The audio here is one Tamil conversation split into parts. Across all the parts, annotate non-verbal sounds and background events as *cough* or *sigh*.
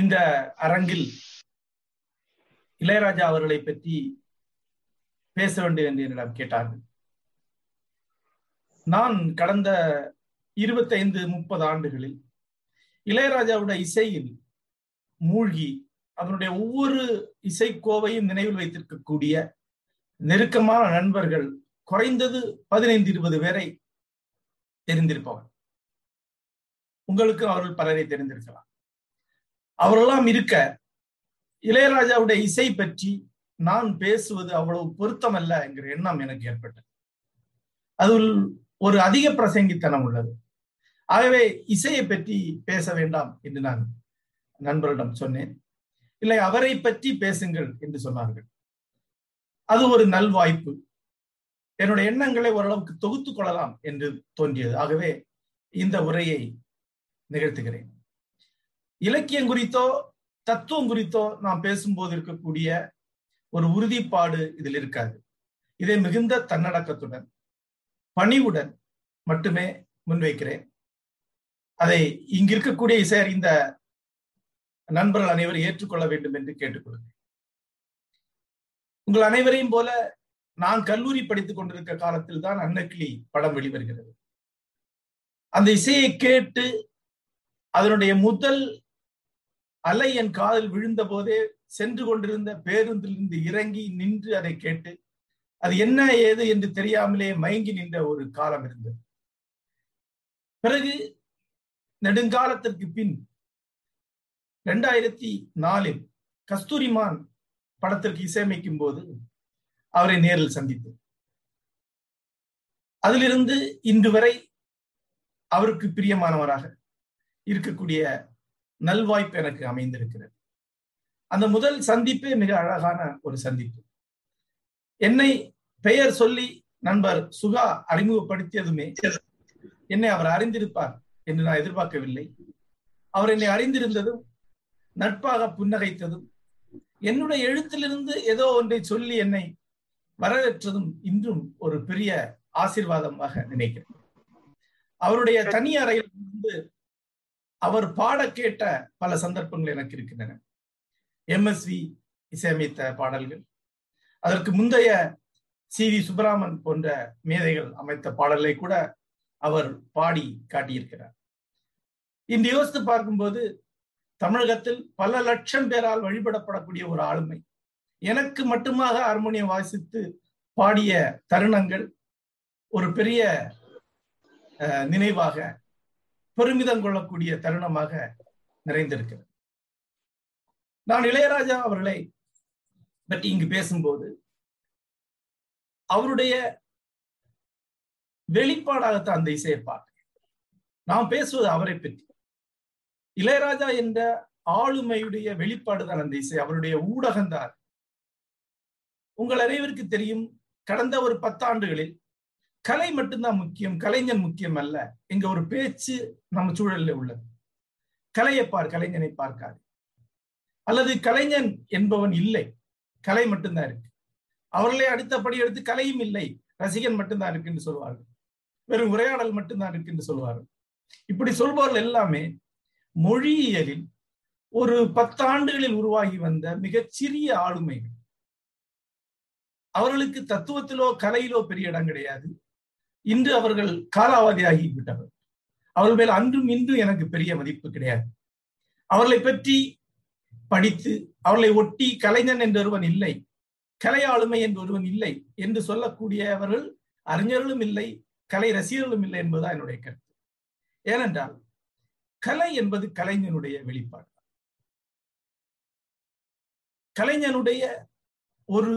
இந்த அரங்கில் இளையராஜா அவர்களை பற்றி பேச வேண்டும் என்று என்னிடம் கேட்டார்கள். நான் கடந்த இருபத்தைந்து முப்பது ஆண்டுகளில் இளையராஜாவுடைய இசையில் மூழ்கி அதனுடைய ஒவ்வொரு இசைக்கோவையும் நினைவில் வைத்திருக்கக்கூடிய நெருக்கமான நண்பர்கள் குறைந்தது பதினைந்து இருபது பேரை தெரிந்திருப்பவர். உங்களுக்கு அவர்கள் பலரை தெரிந்திருக்கலாம். அவரெல்லாம் இருக்க. இளையராஜாவுடைய இசை பற்றி நான் பேசுவது அவ்வளவு பொருத்தமல்ல என்கிற எண்ணம் எனக்கு ஏற்பட்டது. அதில் ஒரு அதிக பிரசங்கித்தனம் உள்ளது. ஆகவே இசையை பற்றி பேச வேண்டாம் என்று நான் நண்பரிடம் சொன்னேன். இல்லை அவரை பற்றி பேசுங்கள் என்று சொன்னார்கள். அது ஒரு நல்வாய்ப்பு. என்னுடைய எண்ணங்களை ஓரளவுக்கு தொகுத்து கொள்ளலாம் என்று தோன்றியது. ஆகவே இந்த உரையை நிகழ்த்துகிறேன். இலக்கியம் குறித்தோ தத்துவம் குறித்தோ நாம் பேசும்போது இருக்கக்கூடிய ஒரு உறுதிப்பாடு இதில் இருக்காது. இதை மிகுந்த தன்னடக்கத்துடன் பணிவுடன் மட்டுமே முன்வைக்கிறேன். அதை இங்கு இருக்கக்கூடிய இசை அறிந்த நண்பர்கள் அனைவரும் ஏற்றுக்கொள்ள வேண்டும் என்று கேட்டுக்கொள்கிறேன். உங்கள் அனைவரையும் போல நான் கல்லூரி படித்துக் கொண்டிருக்க காலத்தில் தான் அன்னக்கிளி படம் வெளிவருகிறது. அந்த இசையை கேட்டு அதனுடைய முதல் அலை என் காதில் விழுந்த போதே சென்று கொண்டிருந்த பேருந்திலிருந்து இறங்கி நின்று அதை கேட்டு அது என்ன ஏது என்று தெரியாமலே மயங்கி நின்ற ஒரு காலம் இருந்தது. பிறகு நெடுங்காலத்திற்கு பின் இரண்டாயிரத்தி நாலில் கஸ்தூரிமான் படத்திற்கு இசையமைக்கும் போது அவரை நேரில் சந்தித்தேன். அதிலிருந்து இன்று வரை அவருக்கு பிரியமானவராக இருக்கக்கூடிய நல்வாய்ப்பு எனக்கு அமைந்திருக்கிறது. அந்த முதல் சந்திப்பே மிக அழகான ஒரு சந்திப்பு. என்னை பெயர் சொல்லி நண்பர் சுகா அறிமுகப்படுத்தியதுமே என்னை அவர் அறிந்திருப்பார் என்று நான் எதிர்பார்க்கவில்லை. அவர் என்னை அறிந்திருந்ததும் நட்பாக புன்னகைத்ததும் என்னுடைய எழுத்திலிருந்து ஏதோ ஒன்றை சொல்லி என்னை வரவேற்றதும் இன்றும் ஒரு பெரிய ஆசீர்வாதமாக நினைக்கிறேன். அவருடைய தனி அறையில் இருந்து அவர் பாட கேட்ட பல சந்தர்ப்பங்கள் எனக்கு இருக்கின்றன. எம்எஸ்வி இசையமைத்த பாடல்கள் அதற்கு முந்தைய சி வி சுப்பிராமன் போன்ற மேதைகள் அமைத்த பாடலை கூட அவர் பாடி காட்டியிருக்கிறார். இன்று யோசித்து பார்க்கும்போது தமிழகத்தில் பல லட்சம் பேரால் வழிபடப்படக்கூடிய ஒரு ஆளுமை. எனக்கு மட்டுமாக ஹார்மோனியம் வாசித்து பாடிய தருணங்கள் ஒரு பெரிய நினைவாக பெருமிதம் கொள்ளக்கூடிய தருணமாக நிறைந்திருக்கிறது. நான் இளையராஜா அவர்களை பற்றி இங்கு பேசும்போது அவருடைய வெளிப்பாடாகத்தான் அந்த இசையை பார்க்கிறேன் நாம் பேசுவது அவரை பற்றி. இளையராஜா என்ற ஆளுமையுடைய வெளிப்பாடுதான் அந்த இசை. அவருடைய ஊடகம்தான். உங்கள் அனைவருக்கு தெரியும் கடந்த ஒரு பத்தாண்டுகளில் கலை மட்டும்தான் முக்கியம் கலைஞன் முக்கியம் அல்ல. இங்க ஒரு பேச்சு நம்ம சூழல்ல உள்ளது. கலையை பார் கலைஞனை பார்க்காது. அல்லது கலைஞன் என்பவன் இல்லை. கலை மட்டும்தான் இருக்கு. அவர்களே அடுத்தபடி எடுத்து கலையும் இல்லை. ரசிகன் மட்டும்தான் இருக்கு என்று சொல்வார்கள். வெறும் உரையாடல் மட்டும்தான் இருக்கு என்று சொல்வார்கள். இப்படி சொல்பவர்கள் எல்லாமே மொழியியலில் ஒரு பத்தாண்டுகளில் உருவாகி வந்த மிகச்சிறிய ஆளுமைகள். அவர்களுக்கு தத்துவத்திலோ கலையிலோ பெரிய இடம் கிடையாது. இன்று அவர்கள் காலாவதியாகி விட்டவர் அவர்கள் மேல் அன்றும் இன்றும் எனக்கு பெரிய மதிப்பு கிடையாது. அவர்களை பற்றி படித்து அவர்களை ஒட்டி கலைஞன் என்றொருவன் இல்லை கலை ஆளுமை என்று ஒருவன் இல்லை என்று சொல்லக்கூடியவர்கள் அறிஞர்களும் இல்லை கலை ரசிகர்களும் இல்லை என்பதுதான் என்னுடைய கருத்து. ஏனென்றால் கலை என்பது கலைஞனுடைய வெளிப்பாடு. கலைஞனுடைய ஒரு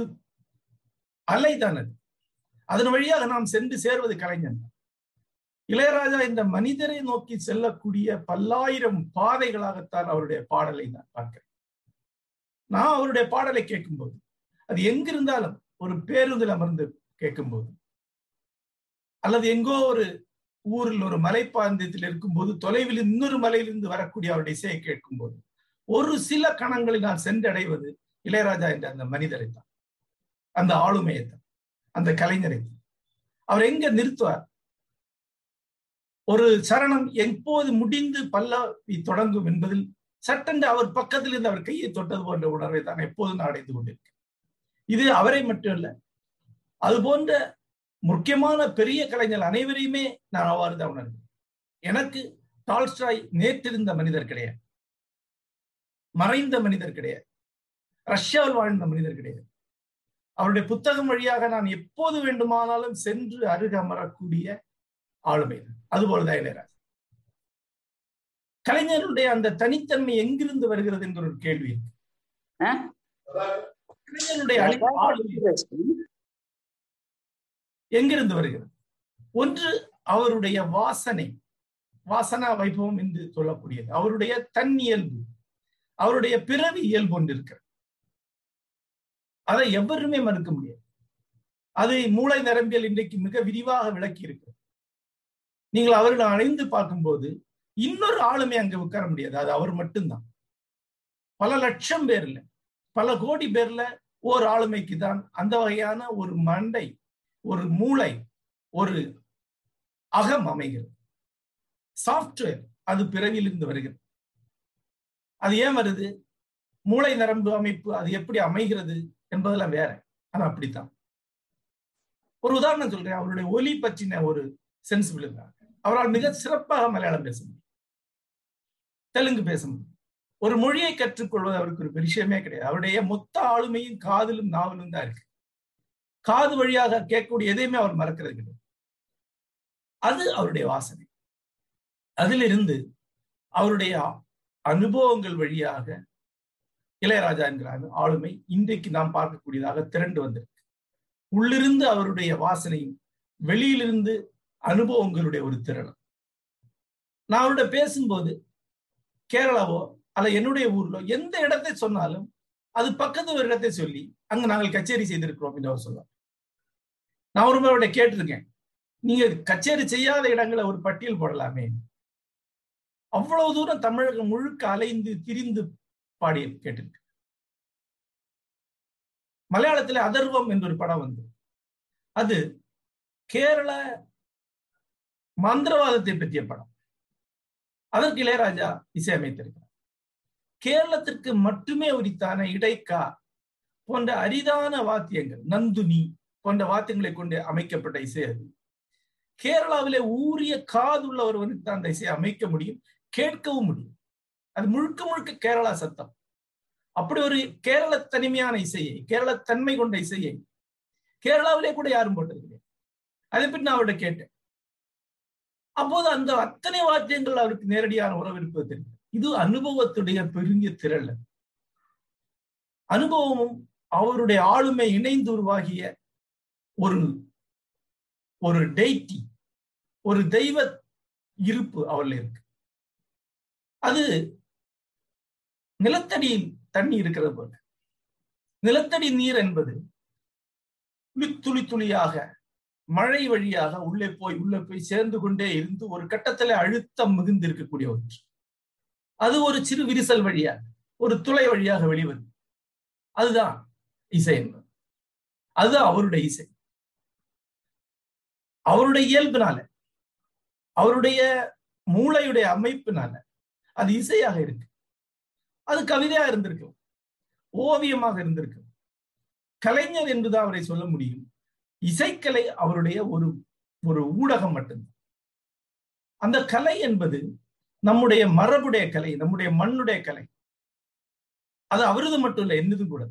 அலைதான் அது. அதன் வழியாக நாம் சென்று சேர்வது கலைஞன். இளையராஜா இந்த மனிதரை நோக்கி செல்லக்கூடிய பல்லாயிரம் பாதைகளாகத்தான் அவருடைய பாடலை நான் பார்க்கிறேன். நான் அவருடைய பாடலை கேட்கும்போது அது எங்கிருந்தாலும் ஒரு பேருந்தில் அமர்ந்து கேட்கும்போது அல்லது எங்கோ ஒரு ஊரில் ஒரு மலைப்பாந்தத்தில் இருக்கும்போது தொலைவில் இன்னொரு மலையிலிருந்து வரக்கூடிய அவருடைய இசையை கேட்கும்போது ஒரு சில கணங்களில் நான் சென்றடைவது இளையராஜா என்ற அந்த மனிதரை தான் அந்த ஆளுமையை தான் அந்த கலைஞரை. அவர் எங்க நிறுத்துவார்? ஒரு சரணம் எப்போது முடிந்து பல்லவி தொடங்கும் என்பதில் சட்டென்று அவர் பக்கத்தில் இருந்து அவர் கையை தொட்டது போன்ற உணர்வை தான் எப்போதும் நான் அடைந்து கொண்டிருக்கேன் இது அவரை மட்டுமல்ல அது போன்ற முக்கியமான பெரிய கலைஞர் அனைவரையுமே நான் அவ்வாறு தான் உணர்கிறேன். எனக்கு டால்ஸ்டாய் நேற்றிருந்த மனிதர் கிடையாது. மறைந்த மனிதர் கிடையாது. ரஷ்யாவில் வாழ்ந்த மனிதர் கிடையாது. அவருடைய புத்தகம் வழியாக நான் எப்போது வேண்டுமானாலும் சென்று அருக அமரக்கூடிய ஆளுமை அதுபோலதான் இளையராஜா. கலைஞருடைய அந்த தனித்தன்மை எங்கிருந்து வருகிறது என்கிற ஒரு கேள்வி கலைஞருடைய எங்கிருந்து வருகிறது? ஒன்று அவருடைய வாசனை வாசனா வைபவம் என்று சொல்லக்கூடியது. அவருடைய தன் இயல்பு அவருடைய பிறவி இயல்பு ஒன்று இருக்கிறது. அதை எவருமே மறுக்க முடியாது. அதை மூளை நரம்பியல் இன்றைக்கு மிக விரிவாக விளக்கி இருக்கு. நீங்கள் அவர்களை அணைந்து பார்க்கும்போது இன்னொரு ஆளுமை அங்க உட்கார முடியாது. அது அவர் மட்டும்தான். பல லட்சம் பேர்ல பல கோடி பேர்ல ஓர் ஆளுமைக்கு தான் அந்த வகையான ஒரு மண்டை ஒரு மூளை ஒரு அகம் அமைகிறது. சாப்ட்வேர் அது பிறவிலிருந்து வருகிறது. அது ஏன் வருது? மூளை நரம்பு அமைப்பு அது எப்படி அமைகிறது? என்பதெல்லாம் வேற ஆனா அப்படித்தான். ஒரு உதாரணம் சொல்றேன். அவருடைய ஒலி பற்றின ஒரு சென்சிபிள் அவரால் மிக சிறப்பாக மலையாளம் பேச முடியும். தெலுங்கு பேச முடியும். ஒரு மொழியை கற்றுக்கொள்வது அவருக்கு ஒரு விஷயமே கிடையாது. அவருடைய மொத்த ஆளுமையும் காதிலும் நாவலும் தான் இருக்கு. காது வழியாக கேட்கக்கூடிய எதையுமே அவர் மறக்கிறது கிடையாது. அது அவருடைய வாசனை. அதிலிருந்து அவருடைய அனுபவங்கள் வழியாக இளையராஜா என்கிற ஆளுமை இன்றைக்கு நாம் பார்க்கக்கூடியதாக திரண்டு வந்திருக்கு. உள்ளிருந்து அவருடைய வாசனையும் வெளியிலிருந்து அனுபவங்களுடைய ஒரு திறனும் நான் அவருடைய பேசும்போது கேரளாவோ அல்ல என்னுடைய ஊர்ல எந்த இடத்தை சொன்னாலும் அது பக்கத்து ஒரு இடத்தை சொல்லி அங்க நாங்கள் கச்சேரி செய்திருக்கிறோம் என்று அவர் சொல்லுவார் நான் ஒரு அவருடைய கேட்டிருக்கேன் நீங்க கச்சேரி செய்யாத இடங்களை ஒரு பட்டியல் போடலாமே. அவ்வளவு தூரம் தமிழகம் முழுக்க அலைந்து திரிந்து பாடி கேட்டிருக்கு. மலையாளத்துல அதர்வம் என்ற ஒரு படம் வந்து அது கேரள மந்திரவாதத்தை பற்றிய படம். அதற்கு இளையராஜா இசையமைத்திருக்கிறார். கேரளத்திற்கு மட்டுமே உரித்தான இடைக்கா போன்ற அரிதான வாத்தியங்கள் நந்துனி போன்ற வாத்தியங்களை கொண்டு அமைக்கப்பட்ட இசை அது. கேரளாவிலே ஊரிய காதுள்ள ஒருவனுக்கு அந்த இசையை அமைக்க முடியும் கேட்கவும் முடியும். அது முழுக்க முழுக்க கேரளா சத்தம். அப்படி ஒரு கேரள தனிமையான இசையை கேரள தன்மை கொண்ட இசையை கேரளாவிலே கூட யாரும் போட்டது கிடையாது அதை பற்றி நான் அவர்கிட்ட கேட்டேன். அப்போது அந்த அத்தனை வாத்தியங்கள் அவருக்கு நேரடியான உறவு இருப்பது தெரியும் இது அனுபவத்துடைய பெருங்கிய திரள். அனுபவமும் அவருடைய ஆளுமை இணைந்து உருவாகிய ஒரு ஒரு டெய்டி ஒரு தெய்வ இருப்பு அவர்ல இருக்கு. அது நிலத்தடியில் தண்ணி இருக்கிறது போல. நிலத்தடி நீர் என்பது துளி துளியாக மழை வழியாக உள்ளே போய் உள்ளே போய் சேர்ந்து கொண்டே இருந்து ஒரு கட்டத்துல அழுத்தம் மிகுந்து இருக்கக்கூடிய ஒன்று. அது ஒரு சிறு விரிசல் வழியாக ஒரு துளை வழியாக வெளிவரும். அதுதான் இசை என்பது. அதுதான் அவருடைய இசை. அவருடைய இயல்பினால அவருடைய மூளையுடைய அமைப்பினால அது இசையாக இருக்கு. அது கவிதையா இருந்திருக்கும். ஓவியமாக இருந்திருக்கும். கலைஞர் என்றுதான் அவரை சொல்ல முடியும். இசைக்கலை அவருடைய ஒரு ஒரு ஊடகம் மட்டும்தான். அந்த கலை என்பது நம்முடைய மரபுடைய கலை நம்முடைய மண்ணுடைய கலை. அது அவரது மட்டும் இல்லை என்னது கூட.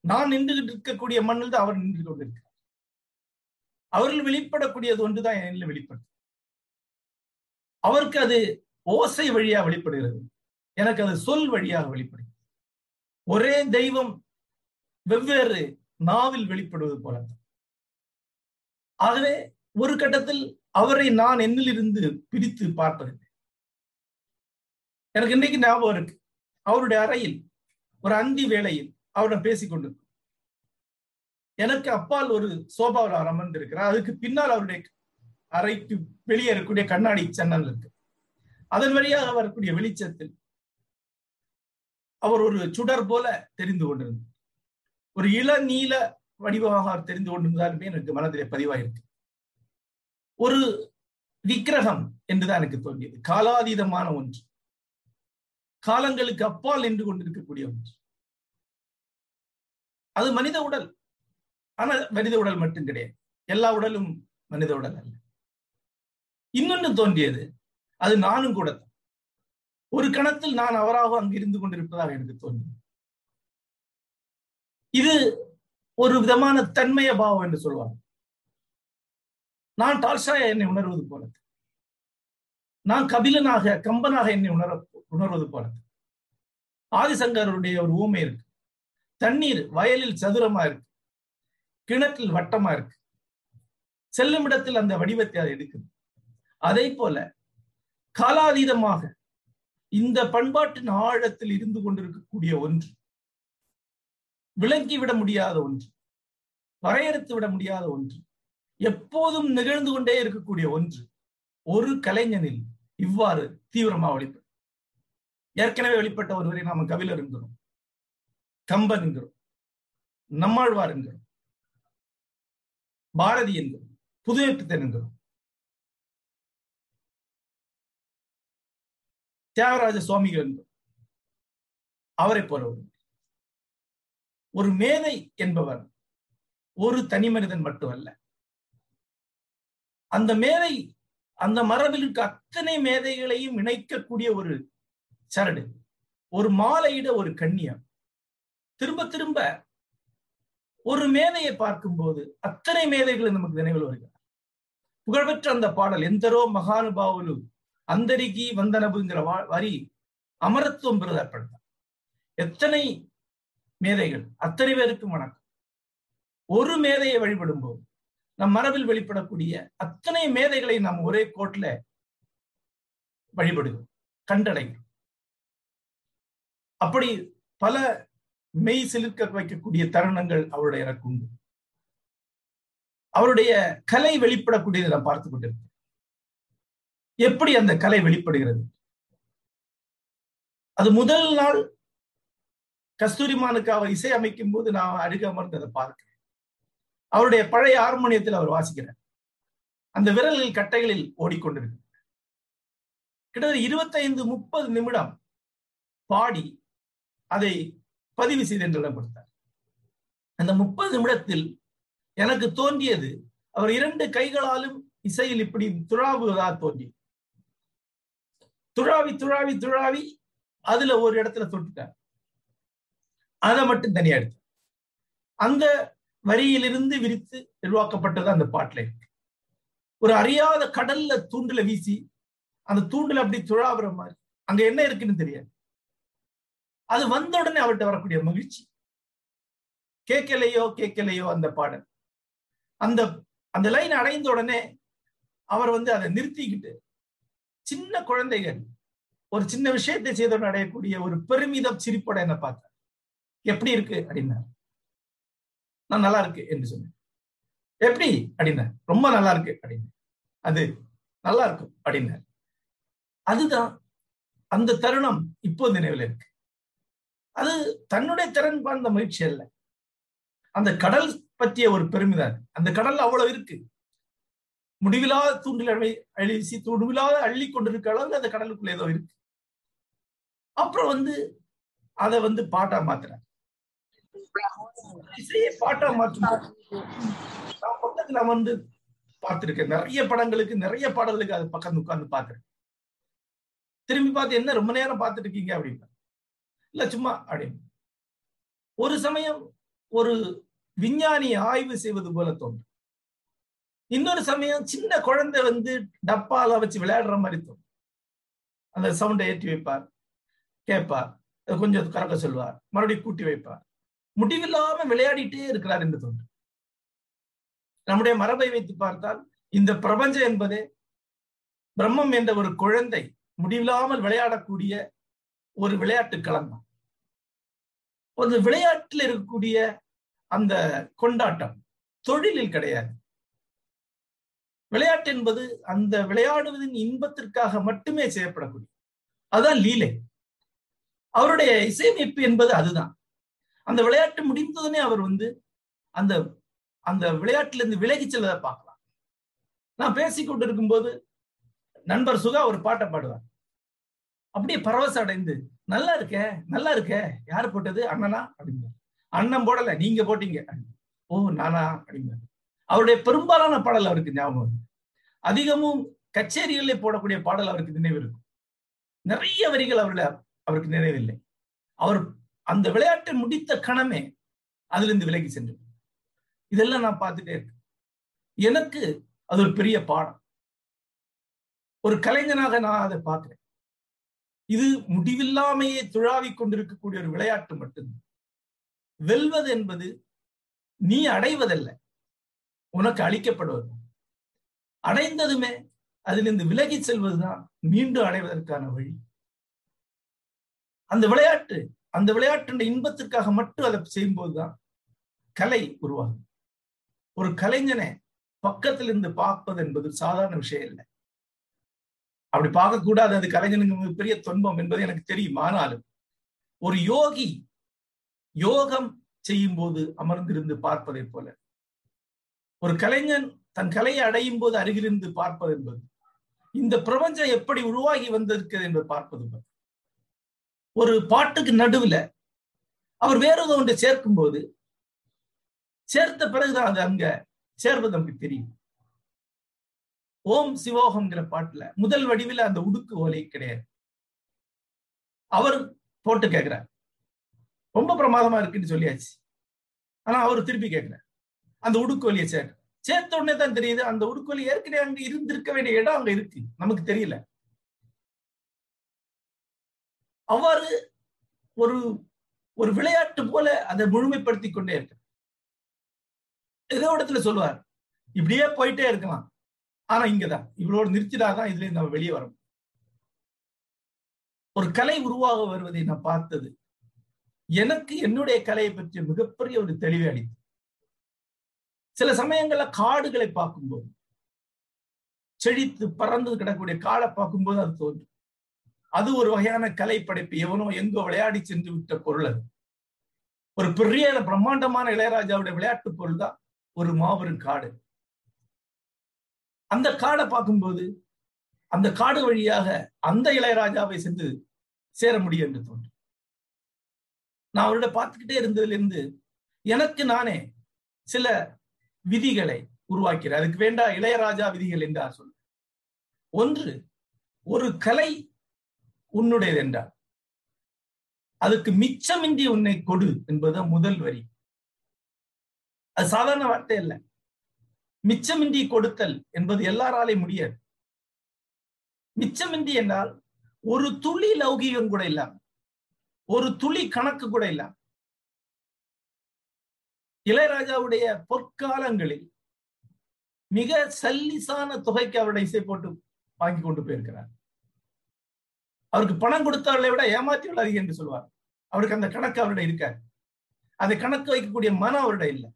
நான் நின்றுகிட்டு இருக்கக்கூடிய மண்ணில் தான் அவர் நின்று கொண்டிருக்கிறார். அவர்கள் வெளிப்படக்கூடியது ஒன்றுதான் என்னில் வெளிப்படுது அவருக்கு அது ஓசை வழியா வெளிப்படுகிறது. எனக்கு அது சொல் வழியாக வெளிப்படுகிறது. ஒரே தெய்வம் வெவ்வேறு நாவில் வெளிப்படுவது போல ஆகவே ஒரு கட்டத்தில் அவரை நான் என்னிலிருந்து பிரித்து பார்ப்பதில்லை. எனக்கு இன்றைக்கு ஞாபகம் இருக்கு. அவருடைய அறையில் ஒரு அந்தி வேளையில் அவரிடம் பேசிக்கொண்டு எனக்கு அப்பால் ஒரு சோபாவில் அவர் அமர்ந்திருக்கிறார். அதுக்கு பின்னால் அவருடைய அறைக்கு வெளியே இருக்கக்கூடிய கண்ணாடி ஜன்னல் இருக்கு. அதன் வழியாக வரக்கூடிய வெளிச்சத்தில் அவர் ஒரு சுடர் போல தெரிந்து கொண்டிருந்தார். ஒரு இளநீல வடிவமாக அவர் தெரிந்து கொண்டிருந்தாலுமே எனக்கு மனதிலே பதிவாயிருக்கு. ஒரு விக்கிரகம் என்றுதான் எனக்கு தோன்றியது. காலாதீதமான ஒன்று. காலங்களுக்கு அப்பால் நின்று கொண்டிருக்கக்கூடிய ஒன்று. அது மனித உடல். ஆனா மனித உடல் மட்டும் கிடையாது. எல்லா உடலும் மனித உடல் அல்ல. இன்னொன்னு தோன்றியது. அது நானும் கூட தான். ஒரு கணத்தில் நான் அவராக அங்கு இருந்து கொண்டிருப்பதாக எனக்கு தோன்றும். இது ஒரு விதமான தன்மைய பாவம் என்று சொல்வாங்க. நான் டால்ஷாய என்னை உணர்வது போனது நான் கபிலனாக கம்பனாக என்னை உணர உணர்வது போனது ஆதிசங்கருடைய ஒரு ஊமை இருக்கு. தண்ணீர் வயலில் சதுரமா இருக்கு. கிணற்றில் வட்டமா இருக்கு. செல்லும் இடத்தில் அந்த வடிவத்தை அது எடுக்குது. அதே போல காலாதீதமாக இந்த பண்பாட்டின் ஆழத்தில் இருந்து கொண்டிருக்கக்கூடிய ஒன்று. விளங்கி விட முடியாத ஒன்று. வரையறுத்து விட முடியாத ஒன்று. எப்போதும் நிகழ்ந்து கொண்டே இருக்கக்கூடிய ஒன்று. ஒரு கலைஞனில் இவ்வாறு தீவிரமா வெளிப்படும் ஏற்கனவே வெளிப்பட்ட ஒருவரை நாம கபிலர் என்கிறோம். கம்பன் என்கிறோம். நம்மாழ்வார் என்கிறோம். பாரதி என்கிறோம். புதுமைப்பித்தன் என்கிறோம். தியாகராஜ சுவாமிகள் என்பவர் அவரை போல ஒரு ஒரு மேதை என்பவர் ஒரு தனி மனிதன் மட்டுமல்ல. அந்த மேதை அந்த மரபில் இருக்க அத்தனை மேதைகளையும் இணைக்கக்கூடிய ஒரு சரடு ஒரு மாலையிட ஒரு கண்ணியம். திரும்ப திரும்ப ஒரு மேதையை பார்க்கும்போது அத்தனை மேதைகள் நமக்கு நினைவில் வருகிறார். புகழ்பெற்ற அந்த பாடல் எந்தரோ மகானுபாவலு அந்தரிகி வந்தனபுங்கிற வரி அமரத்துவம் பிரதப்படுத்தார் எத்தனை மேதைகள் அத்தனை பேருக்கும் வணக்கம். ஒரு மேதையை வழிபடும் போது நம் மரபில் வெளிப்படக்கூடிய அத்தனை மேதைகளை நாம் ஒரே கோட்ல வழிபடுகிறோம் கண்டடைகிறோம். அப்படி பல மெய் சிலிர்க்க வைக்கக்கூடிய தருணங்கள் அவருடைய எனக்கு உண்டு. அவருடைய கலை வெளிப்படக்கூடியதை நான் பார்த்து கொண்டிருக்கிறேன் எப்படி அந்த கலை வெளிப்படுகிறது? அது முதல் நாள் கஸ்தூரிமானுக்கு அவர் இசை அமைக்கும் போது நான் அழுக அமர்ந்து அதை பார்க்கிறேன். அவருடைய பழைய ஹார்மோனியத்தில் அவர் வாசிக்கிறார். அந்த விரல்கள் கட்டைகளில் ஓடிக்கொண்டிருக்கு கிட்டத்தட்ட இருபத்தைந்து முப்பது நிமிடம் பாடி அதை பதிவு செய்து என்றிடம் கொடுத்தார் அந்த முப்பது நிமிடத்தில் எனக்கு தோன்றியது அவர் இரண்டு கைகளாலும் இசையில் இப்படி துழாவுவதாக தோன்றியது. துழாவி துழாவி துழாவி அதுல ஒரு இடத்துல தொட்டுட்டார் அதை மட்டும் தனியா எடுத்து. அந்த வரியிலிருந்து விரித்து உருவாக்கப்பட்டது அந்த பாட்டுல இருக்கு ஒரு அறியாத கடல்ல தூண்டுல வீசி அந்த தூண்டுல அப்படி துழாவுற மாதிரி. அங்க என்ன இருக்குன்னு தெரியாது. அது வந்த உடனே அவர்கிட்ட வரக்கூடிய மகிழ்ச்சி. கேட்கலையோ கேட்கலையோ அந்த பாடல். அந்த அந்த லைன் அடைந்த உடனே அவர் வந்து அதை நிறுத்திக்கிட்டு சின்ன குழந்தைகள் ஒரு சின்ன விஷயத்தை செய்தோன்னு அடையக்கூடிய ஒரு பெருமிதம் சிரிப்போட என்ன பார்த்தார். எப்படி இருக்கு? அப்படின்னார். நான் நல்லா இருக்கு என்று சொன்னேன். எப்படி? அப்படின்னார். ரொம்ப நல்லா இருக்கு அப்படின்னு அது நல்லா இருக்கும் அப்படின்னார். அதுதான் அந்த தருணம் இப்போது நினைவில் இருக்கு. அது தன்னுடைய திறன் பார்ந்த மகிழ்ச்சி அல்ல. அந்த கடல் பற்றிய ஒரு பெருமிதான் அந்த கடல் அவ்வளவு இருக்கு. முடிவில்லாத தூண்டில் அழிசி முடிவில்லாத அள்ளி கொண்டிருக்க அளவுக்கு அந்த கடலுக்குள்ள ஏதோ இருக்கு. அப்புறம் வந்து அதை வந்து பாட்டா மாத்துறாங்க இசையை பாட்டா மாற்றும் நான் பக்கத்துல வந்து பார்த்திருக்கேன். நிறைய படங்களுக்கு நிறைய பாடல்களுக்கு அது பக்கம் உட்கார்ந்து பார்த்திருக்கேன் திரும்பி பார்த்து என்ன ரொம்ப நேரம் பார்த்துட்டு இருக்கீங்க அப்படின்னா இல்ல சும்மா அப்படின்னு. ஒரு சமயம் ஒரு விஞ்ஞானி ஆய்வு செய்வது போல தோன்றும். இன்னொரு சமயம் சின்ன குழந்தை வந்து டப்பால வச்சு விளையாடுற மாதிரி தோணும். அந்த சவுண்டை ஏற்றி வைப்பார் கேட்பார் கொஞ்சம் கறக்க சொல்வார் மறுபடியும் கூட்டி வைப்பார். முடிவில்லாம விளையாடிட்டே இருக்கிறார் என்று தோன்றும். நம்முடைய மரபை வைத்து பார்த்தால் இந்த பிரபஞ்சம் என்பதே பிரம்மம் என்ற ஒரு குழந்தை முடிவில்லாமல் விளையாடக்கூடிய ஒரு விளையாட்டு களம். ஒரு விளையாட்டில் இருக்கக்கூடிய அந்த கொண்டாட்டம் தொழிலில் கிடையாது. விளையாட்டு என்பது அந்த விளையாடுவதின் இன்பத்திற்காக மட்டுமே செய்யப்படக்கூடிய அதுதான் லீலை. அவருடைய இசையமைப்பு என்பது அதுதான். அந்த விளையாட்டு முடிந்ததுனே அவர் வந்து அந்த அந்த விளையாட்டிலிருந்து விலகி செல்வதை பார்க்கலாம். நான் பேசிக் கொண்டிருக்கும் போது நண்பர் சுகா ஒரு பாட்டை பாடுவார். அப்படியே பரவச அடைந்து நல்லா இருக்க நல்லா இருக்க யார் போட்டது? அண்ணனா? அப்படிங்க அண்ணன் போடல நீங்க போட்டீங்க. ஓ நானா? அப்படிங்க அவருடைய பெரும்பாலான பாடல் அவருக்கு ஞாபகம் அதிகமும் கச்சேரிகளில் போடக்கூடிய பாடல் அவருக்கு நினைவு இருக்கும். நிறைய வரிகள் அவருடைய அவருக்கு நினைவில்லை அவர் அந்த விளையாட்டை முடித்த கணமே அதிலிருந்து விலகி சென்று இதெல்லாம் நான் பார்த்துட்டே இருக்கேன். எனக்கு அது ஒரு பெரிய பாடம். ஒரு கலைஞனாக நான் அதை பார்க்கிறேன். இது முடிவில்லாமையே துழாவிக் கொண்டிருக்கக்கூடிய ஒரு விளையாட்டு மட்டும்தான் வெல்வது என்பது நீ அடைவதல்ல. உனக்கு அளிக்கப்படுவது. அடைந்ததுமே அதிலிருந்து விலகி செல்வதுதான் மீண்டும் அடைவதற்கான வழி. அந்த விளையாட்டு அந்த விளையாட்டு இன்பத்திற்காக மட்டும் அதை செய்யும் போதுதான் கலை உருவாகும். ஒரு கலைஞனை பக்கத்தில் இருந்து பார்ப்பது என்பது சாதாரண விஷயம் இல்லை. அப்படி பார்க்கக்கூடாது அது கலைஞனுக்கு மிகப்பெரிய துன்பம் என்பது எனக்கு தெரியும். ஆனாலும் ஒரு யோகி யோகம் செய்யும் போது அமர்ந்திருந்து பார்ப்பதை போல ஒரு கலைஞன் தன் கலையை அடையும் போது அருகிலிருந்து பார்ப்பது என்பது. இந்த பிரபஞ்சம் எப்படி உருவாகி வந்திருக்கிறது என்று பார்ப்பது ஒரு பாட்டுக்கு நடுவுல அவர் வேறு ஒன்றை சேர்க்கும் போது சேர்த்த பிறகுதான் அது அங்க சேர்வது நமக்கு தெரியும். ஓம் சிவோகம்ங்கிற பாட்டுல முதல் வடிவில் அந்த உடுக்கு ஓலை கிடையாது. அவர் போட்டு கேட்கிறார். ரொம்ப பிரமாதமா இருக்குன்னு சொல்லியாச்சு. ஆனா அவர் திருப்பி கேட்கிறார். அந்த உடுக்கோலியை ஒலியை சேர்த்த உடனே தான் தெரியுது அந்த உடுக்கோலி ஏற்கனவே அங்க இருந்திருக்க வேண்டிய இடம் அங்க இருக்கு. நமக்கு தெரியல. அவ்வாறு ஒரு ஒரு விளையாட்டு போல அதை முழுமைப்படுத்தி கொண்டே இருக்கு. ஏதோ இடத்துல சொல்லுவார் இப்படியே போயிட்டே இருக்கலாம். ஆனா இங்கதான் இவ்வளோட நிறுத்தினாதான் இதுல நம்ம வெளியே வரோம். ஒரு கலை உருவாக வருவதை நான் பார்த்தது. எனக்கு என்னுடைய கலையை பற்றி மிகப்பெரிய ஒரு தெளிவை அளித்து சில சமயங்கள்ல காடுகளை பார்க்கும்போது செழித்து பறந்து கிடக்கக்கூடிய காடை பார்க்கும்போது அது தோன்றும். அது ஒரு வகையான கலை படைப்பு எவனோ எங்கோ விளையாடி சென்று விட்ட பொருள் அது. ஒரு பெரிய பிரம்மாண்டமான இளையராஜாவுடைய விளையாட்டு பொருள் தான் ஒரு மாபெரும் காடு. அந்த காடை பார்க்கும்போது அந்த காடு வழியாக அந்த இளையராஜாவை சென்று சேர முடியும் என்று தோன்றும். நான் அவரோட பார்த்துக்கிட்டே இருந்ததுல இருந்து எனக்கு நானே சில விதிகளை உருவாக்கிறார். அதுக்கு வேண்டா இளையராஜா விதிகள் என்றார் சொல் ஒன்று ஒரு கலை உன்னுடையது என்றார் அதுக்கு மிச்சமின்றி உன்னை கொடு என்பது முதல் வரி. அது சாதாரண வார்த்தை அல்ல. மிச்சமின்றி கொடுத்தல் என்பது எல்லாராலே முடியாது. மிச்சமின்றி என்றால் ஒரு துளி லௌகீகம் கூட இல்லாம ஒரு துளி கணக்கு கூட இல்லாம இளையராஜாவுடைய பொற்காலங்களில் மிக சல்லிசான தொகைக்கு அவருடைய இசை போட்டு வாங்கி கொண்டு போயிருக்கிறார். அவருக்கு பணம் கொடுத்தவர்களை விட ஏமாற்றியவர்கள் அதிகம் என்று சொல்வார். அவருக்கு அந்த கணக்கு அவருடைய இருக்காது. அதை கணக்கு வைக்கக்கூடிய மனம் அவருடைய இல்லை.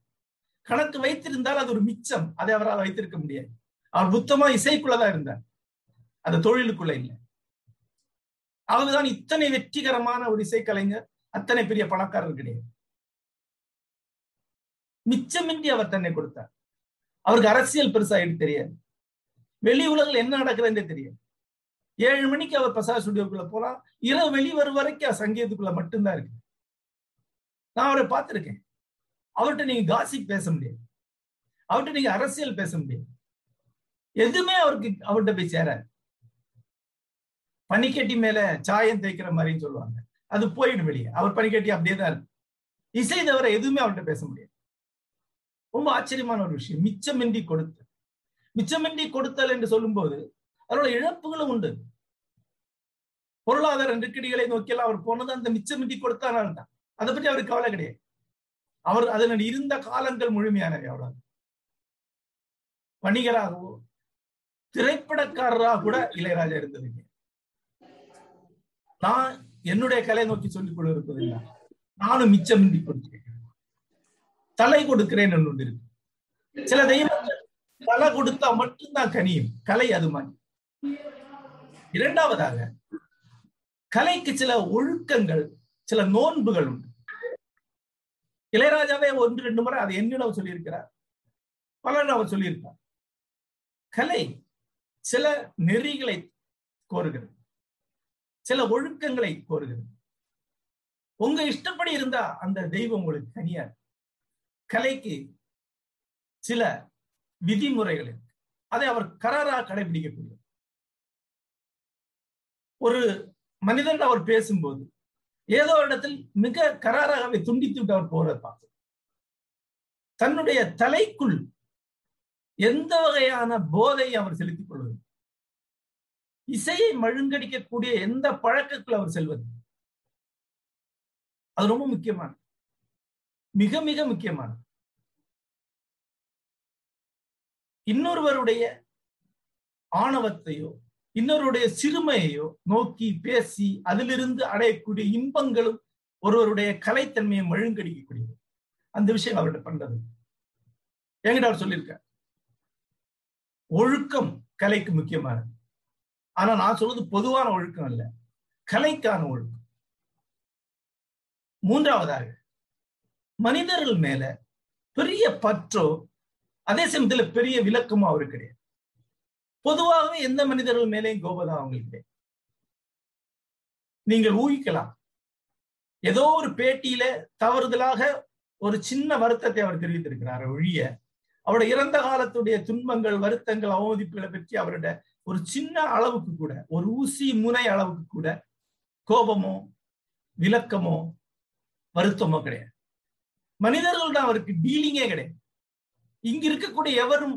கணக்கு வைத்திருந்தால் அது ஒரு மிச்சம். அதை அவரால் வைத்திருக்க முடியாது. அவர் புத்தமா இசைக்குள்ளதான் இருந்தார். அந்த தொழிலுக்குள்ள இல்லை. அவர்தான் இத்தனை வெற்றிகரமான ஒரு இசைக்கலைஞர். அத்தனை பெரிய பணக்காரர் கிடையாது. மிச்சமின்றி அவர் தன்னை கொடுத்தார். அவருக்கு அரசியல் பெருசா எடுத்து தெரியாது. வெளி உலகில் என்ன நடக்குதுன்றே தெரியாது. ஏழு மணிக்கு அவர் பிரசாத் ஸ்டுடியோக்குள்ள போலாம். இரவு வெளிவரும் வரைக்கும் சங்கீதத்துக்குள்ள மட்டும்தான் இருக்கு நான் அவரை பார்த்திருக்கேன். அவர்கிட்ட நீங்க காசிக் பேச முடியாது. அவர்கிட்ட நீங்க அரசியல் பேச முடியாது. எதுவுமே அவருக்கு அவர்கிட்ட போய் சேராது. பனிக்கட்டி மேல சாயம் தேய்க்கிற மாதிரின்னு சொல்லுவாங்க. அது போயிடும் வெளியே. அவர் பனிக்கட்டி அப்படியே தான் இருக்கு இசை தவிர எதுவுமே அவர்கிட்ட பேச முடியாது. ரொம்ப ஆச்சரியமான ஒரு விஷயம். மிச்சமின்றி கொடுத்தல். மிச்சமின்றி கொடுத்தல் என்று சொல்லும்போது அதோட இழப்புகளும் உண்டு. பொருளாதார நெருக்கடிகளை நோக்கியெல்லாம் அவர் போனது அந்த மிச்சமின்றி கொடுத்தாரு தான். அதை பற்றி அவருக்கு கவலை கிடையாது. அவர் அதனுடைய இருந்த காலங்கள் முழுமையானவை அவ்வளவு வணிகராகவோ திரைப்படக்காரராக கூட இளையராஜா இருந்ததுங்க நான் என்னுடைய கலை நோக்கி சொல்லிக் கொண்டு நானும் மிச்சமின்றி கொடுத்தேன். தலை கொடுக்கிறேன் ஒன்று இருக்கு. சில தெய்வங்கள் தலை கொடுத்தா மட்டும்தான் கனியும். கலை அது மாதிரி. இரண்டாவதாக கலைக்கு சில ஒழுக்கங்கள் சில நோன்புகள் உண்டு. இளையராஜாவே ஒன்று ரெண்டு முறை அதை என்னிடம் சொல்லியிருக்கிறார். பலர் அவர் சொல்லியிருக்கார் கலை சில நெறிகளை கோருகிறது. சில ஒழுக்கங்களை கோருகிறது. உங்க இஷ்டப்படி இருந்தா அந்த தெய்வம் உங்களுக்கு தனியா கலைக்கு சில விதிமுறைகள் இருக்கு. அதை அவர் கராரா கடைபிடிக்கக்கூடிய ஒரு மனிதன் அவர் பேசும்போது ஏதோ இடத்தில் மிக கராராகவே துண்டித்து விட்டு அவர் போறதை பார்த்து தன்னுடைய தலைக்குள் எந்த வகையான போதை அவர் செலுத்திக் கொள்வது இசையை மழுங்கடிக்கக்கூடிய எந்த பழக்கத்தில் அவர் செல்வது அது ரொம்ப முக்கியமானது. மிக மிக முக்கியமானது. இன்னொருவருடைய ஆணவத்தையோ இன்னொருடைய சிறுமையையோ நோக்கி பேசி அதிலிருந்து அடையக்கூடிய இன்பங்களும் ஒருவருடைய கலைத்தன்மையை மழுங்கடிக்கக்கூடியது. அந்த விஷயம் அவர்கிட்ட பண்றது. என்கிட்ட அவர் சொல்லியிருக்க ஒழுக்கம் கலைக்கு முக்கியமானது. ஆனா நான் சொல்றது பொதுவான ஒழுக்கம் அல்ல. கலைக்கான ஒழுக்கம். மூன்றாவதாக மனிதர்கள் மேல பெரிய பற்றோ அதே சமயத்துல பெரிய விளக்கமோ அவரு கிடையாது. பொதுவாகவே எந்த மனிதர்கள் மேலேயும் கோபதா அவங்களுக்கு கிடையாது. நீங்கள் ஊகிக்கலாம். ஏதோ ஒரு பேட்டியில தவறுதலாக ஒரு சின்ன வருத்தத்தை அவர் தெரிவித்திருக்கிறார். ஒழிய அவருடைய இறந்த காலத்துடைய துன்பங்கள் வருத்தங்கள் அவமதிப்புகளை பற்றி அவருடைய ஒரு சின்ன அளவுக்கு கூட ஒரு ஊசி முனை அளவுக்கு கூட கோபமோ விளக்கமோ வருத்தமோ கிடையாது. மனிதர்கள்தான் அவருக்கு டீலிங்கே கிடையாது. இங்க இருக்கக்கூடிய எவரும்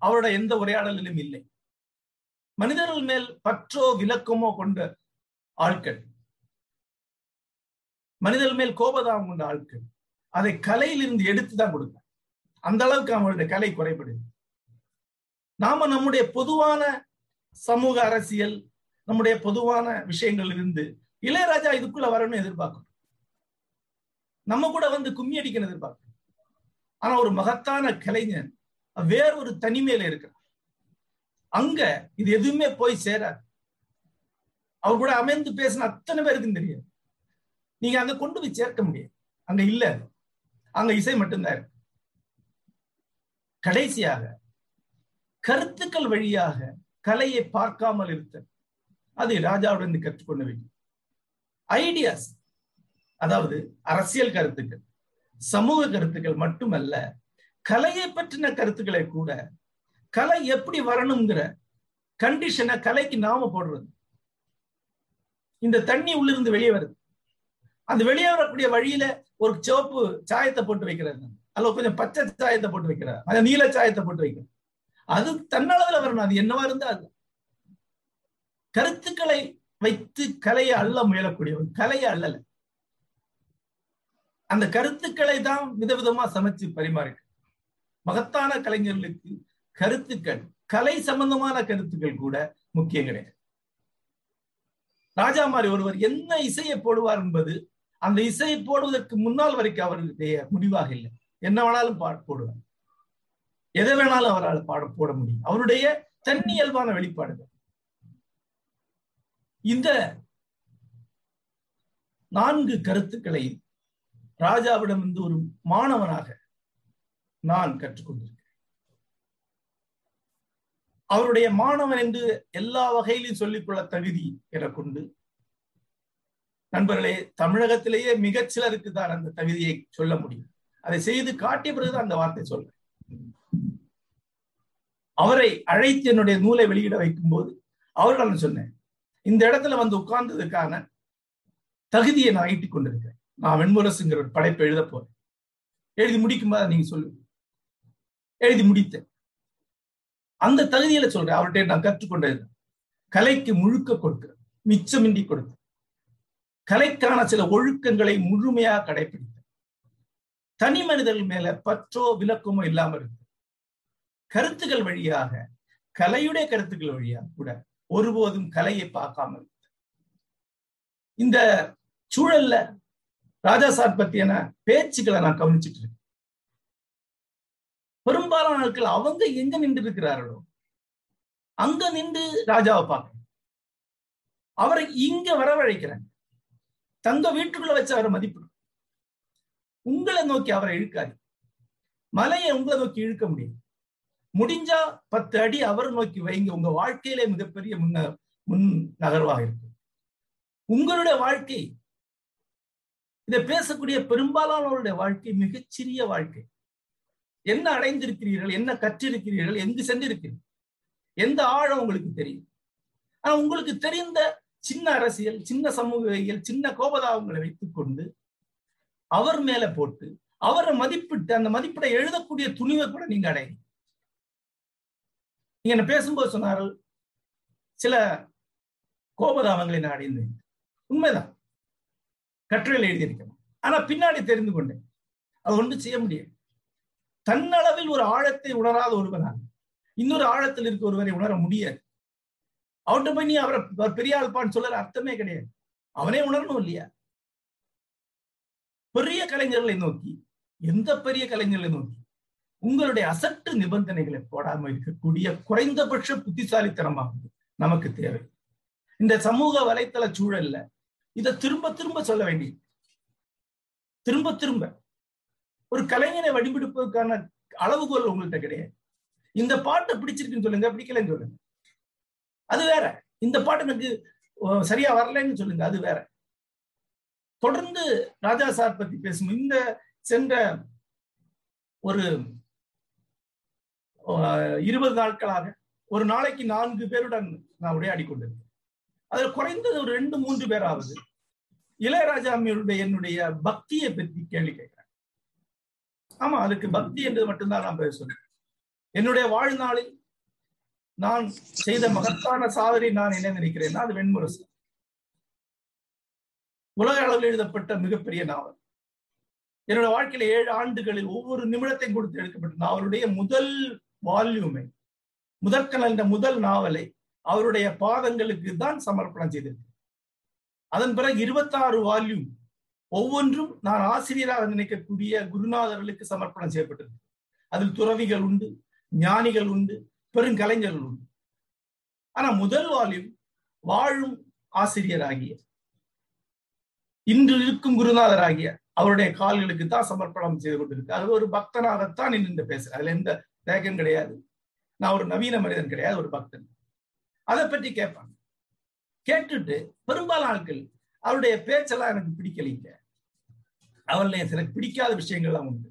அவரோட எந்த உரையாடலிலும் இல்லை. மனிதர்கள் மேல் பற்றோ விளக்கமோ கொண்ட ஆட்கள். மனிதர்கள் மேல் கோபதாபம் கொண்ட ஆட்கள். அதை கலையிலிருந்து எடுத்துதான் கொடுக்க அந்த அளவுக்கு அவங்களுடைய கலை குறைபடுது. நாம நம்முடைய பொதுவான சமூக அரசியல் நம்முடைய பொதுவான விஷயங்கள் இருந்து இளையராஜா இதுக்குள்ள வரணும்னு எதிர்பார்க்கணும் நம்ம கூட வந்து கும்மி அடிக்கணும் எதிர்பார்க்கணும் ஆனா ஒரு மகத்தான கலைஞன் வேற ஒரு தனிமையில இருக்கிறார் அங்க இது எதுவுமே போய் சேராது. அவர் கூட அமைந்து பேசின அத்தனை பேருக்கும் தெரியாது நீங்க அங்க கொண்டு போய் சேர்க்க முடியாது. அங்க இல்ல அங்க இசை மட்டும்தான் இருக்கு. கடைசியாக கருத்துக்கள் வழியாக கலையை பார்க்காமல் இருத்த அது ராஜாவுடன் கற்றுக்கொள்ள வேண்டும். ஐடியாஸ் அதாவது அரசியல் கருத்துக்கள் சமூக கருத்துக்கள் மட்டுமல்ல கலையை பற்றின கருத்துக்களை கூட கலை எப்படி வரணுங்கிற கண்டிஷனை கலைக்கு நாம போடுறது. இந்த தண்ணி உள்ளிருந்து வெளியே வருது. அந்த வெளியே வரக்கூடிய வழியில ஒரு சிவப்பு சாயத்தை போட்டு வைக்கிறது அல்ல கொஞ்சம் பச்சை சாயத்தை போட்டு வைக்கிறார். அந்த நீல சாயத்தை போட்டு வைக்கிறார். அது தன்னளவுல வரணும். அது என்னவா இருந்தா அது கருத்துக்களை வைத்து கலையை அள்ள முயலக்கூடியவன். கலையை அள்ளல அந்த கருத்துக்களை தான் விதவிதமா சமைச்சு பரிமாறிட்டு மகத்தான கலைஞர்களுக்கு கருத்துக்கள் கலை சம்பந்தமான கருத்துக்கள் கூட முக்கியம் கிடையாது. ராஜா மாதிரி ஒருவர் என்ன இசையை போடுவார் என்பது அந்த இசையை போடுவதற்கு முன்னால் வரைக்கும் அவருடைய முடிவாக இல்லை. என்ன வேணாலும் பா போடுவார். எதை வேணாலும் அவரால் பாட போட முடியும். அவருடைய தன்னியல்பான வெளிப்பாடுகள். இந்த நான்கு கருத்துக்களை ராஜாவிடம் இருந்து ஒரு மாணவனாக நான் கற்றுக்கொண்டிருக்கிறேன். அவருடைய மாணவன் என்று எல்லா வகையிலும் சொல்லிக்கொள்ள தகுதி என கொண்டு நண்பர்களே தமிழகத்திலேயே மிகச் சிலருக்கு தான் அந்த தகுதியை சொல்ல முடியும். அதை செய்து காட்டிய பிறகுதான் அந்த வார்த்தை சொல்றேன். அவரை அழைத்து என்னுடைய நூலை வெளியிட வைக்கும் போது அவர்கள் சொன்னேன் இந்த இடத்துல வந்து உட்கார்ந்ததுக்கான தகுதியை நான் ஈட்டிக் கொண்டிருக்கிறேன் நான் வெண்முரசுங்கிற ஒரு படைப்பை எழுத போறேன். எழுதி முடிக்கும் போது நீங்க சொல்லுங்க. எழுதி முடித்தேன். அந்த தகுதியில சொல்றேன். அவர்கிட்ட நான் கற்றுக்கொண்டது கலைக்கு முழுக்க கொடுக்கிறேன். மிச்சமின்றி கொடுத்தேன். கலைக்கான சில ஒழுக்கங்களை முழுமையாக கடைபிடித்தேன். தனி மனிதர்கள் மேல பற்றோ விளக்கமோ இல்லாம இருக்கு கருத்துக்கள் வழியாக கலையுடைய கருத்துக்கள் வழியாக கூட ஒருபோதும் கலையை பார்க்காம இந்த சூழல்ல ராஜா சார் பத்தியான பேச்சுக்களை நான் கவனிச்சுட்டு இருக்கேன். பெரும்பாலான நாட்கள் அவங்க எங்க நின்று இருக்கிறார்களோ அங்க நின்று ராஜாவை பார்க்கணும். அவரை இங்க வரவழைக்கிறாங்க தங்க வீட்டுக்குள்ள வச்சு அவரை மதிப்பிடும். உங்களை நோக்கி அவரை இழுக்காது மலையை உங்களை நோக்கி இழுக்க முடியும். முடிஞ்சா பத்து அடி அவர் நோக்கி வைங்க. உங்க வாழ்க்கையிலே மிகப்பெரிய முன்ன முன் நகர்வாக இருக்கும். உங்களுடைய வாழ்க்கை இதை பேசக்கூடிய பெரும்பாலானவருடைய வாழ்க்கை மிகச்சிறிய வாழ்க்கை. என்ன அடைந்திருக்கிறீர்கள்? என்ன கற்றிருக்கிறீர்கள்? எங்கு சென்றிருக்கிறீர்கள்? எந்த ஆழம் உங்களுக்கு தெரியும்? ஆனா உங்களுக்கு தெரிந்த சின்ன அரசியல் சின்ன சமூகவியல் சின்ன கோபதாபங்களை வைத்துக் கொண்டு அவர் மேல போட்டு அவரை மதிப்பிட்டு அந்த மதிப்பிட எழுதக்கூடிய துணிவை கூட நீங்க அடையும் நீங்க என்ன பேசும்போது சொன்னார்கள் சில கோபதாபங்களை நான் அடைந்தேன். உண்மைதான். கட்டுரையில் எழுதியிருக்கணும் ஆனா பின்னாடி தெரிந்து கொண்டேன். அது ஒன்றும் செய்ய முடியாது. தன்னளவில் ஒரு ஆழத்தை உணராத ஒருவனால் இன்னொரு ஆழத்தில் இருக்க ஒருவரை உணர முடியாது. அவன்கிட்ட போய் நீ அவரை பெரிய ஆள்பான்னு சொல்ல அர்த்தமே கிடையாது. அவனே உணரணும் இல்லையா? பெரிய கலைஞர்களை நோக்கி எந்த பெரிய கலைஞர்களை நோக்கி? உங்களுடைய அசட்டு நிபந்தனைகளை போடாமல் இருக்கக்கூடிய குறைந்தபட்ச புத்திசாலித்தனமாகும் நமக்கு தேவை. இந்த சமூக வலைத்தள சூழல்ல இதை திரும்ப திரும்ப சொல்ல வேண்டியது. திரும்ப திரும்ப. ஒரு கலைஞனை வடிவெடுப்பதற்கான அளவுகோல் உங்கள்கிட்ட கிடையாது. இந்த பாட்டை பிடிச்சிருக்குன்னு சொல்லுங்க பிடிக்கலன்னு சொல்லுங்க. அது வேற. இந்த பாட்டு எனக்கு சரியா வரலன்னு சொல்லுங்க அது வேற. தொடர்ந்து ராஜா சார் பத்தி பேசும் இந்த சென்ற ஒரு இருபது நாட்களாக ஒரு நாளைக்கு நான்கு பேருடன் நான் உரையாடி கொண்டிருக்கேன் அதில் குறைந்தது ஒரு ரெண்டு மூன்று பேராவது இளையராஜா அம்மையுடைய என்னுடைய பக்தியை பற்றி கேள்வி கேட்கிறேன் ஆமா அதுக்கு பக்தி என்று மட்டும்தான் நான் பேசுறேன் என்னுடைய வாழ்நாளில் நான் செய்த மகத்தான சாதனை நான் என்ன நினைக்கிறேன்னா அது வெண்முரசு. உலக அளவில் எழுதப்பட்ட மிகப்பெரிய நாவல். என்னோட வாழ்க்கையில ஏழு ஆண்டுகளில் ஒவ்வொரு நிமிடத்தையும் கொடுத்து எடுக்கப்பட்ட நாவலுடைய முதல் வால்யூமை முதற்கனல் என்ற முதல் நாவலை அவருடைய பாதங்களுக்கு தான் சமர்ப்பணம் செய்திருக்கு அதன் பிறகு இருபத்தாறு வால்யூம் ஒவ்வொன்றும் நான் ஆசிரியராக நினைக்கக்கூடிய குருநாதர்களுக்கு சமர்ப்பணம் செய்யப்பட்டிருக்கு அதில் துறவிகள் உண்டு ஞானிகள் உண்டு பெருங்கலைஞர்கள் உண்டு. ஆனா முதல் வால்யூம் வாழும் ஆசிரியராகிய இன்று இருக்கும் குருநாதராகிய அவருடைய கால்களுக்கு தான் சமர்ப்பணம் செய்து கொண்டிருக்கு அது ஒரு பக்தனாகத்தான் நின்று பேசுறேன் அதுல எந்த தேகம் கிடையாது. நான் ஒரு நவீன மனிதன் கிடையாது ஒரு பக்தன். அதை பற்றி கேட்பாங்க. கேட்டுட்டு பெரும்பாலான ஆட்கள் அவருடைய பேச்செல்லாம் எனக்கு பிடிக்கலைங்க. அவர்ல சில பிடிக்காத விஷயங்கள்லாம் உண்டு.